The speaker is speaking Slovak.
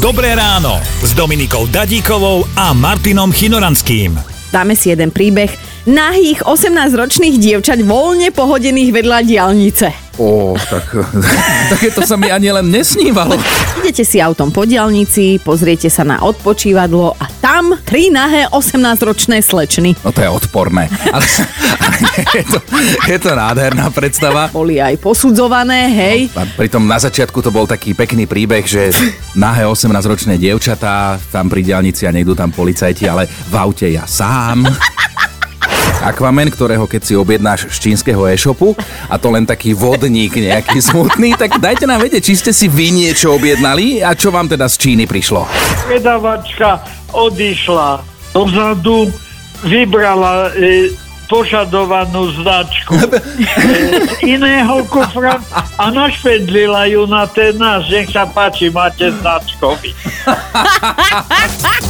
Dobré ráno s Dominikou Dadíkovou a Martinom Chinoranským. Dáme si jeden príbeh nahých 18-ročných dievčať voľne pohodených vedľa diálnice. Ó, tak takéto sa mi ani len nesnívalo. Idete si autom po diálnici, pozriete sa na odpočívadlo a tam tri nahé 18-ročné slečny. No to je odporné. Ale, ale je, to, je to nádherná predstava. Boli aj posudzované, hej. A pritom na začiatku to bol taký pekný príbeh, že nahé 18-ročné dievčatá tam pri diálnici a nejdú tam policajti, ale v aute ja sám. Aquaman, ktorého keď si objednáš z čínskeho e-shopu a to len taký vodník nejaký smutný, tak dajte nám vedieť, či ste si vy niečo objednali a čo vám teda z Číny prišlo. Predavačka odišla dozadu, vybrala e, požadovanú značku e, z iného kufra a našpedlila ju na ten náš. Nech sa páči, máte značkový.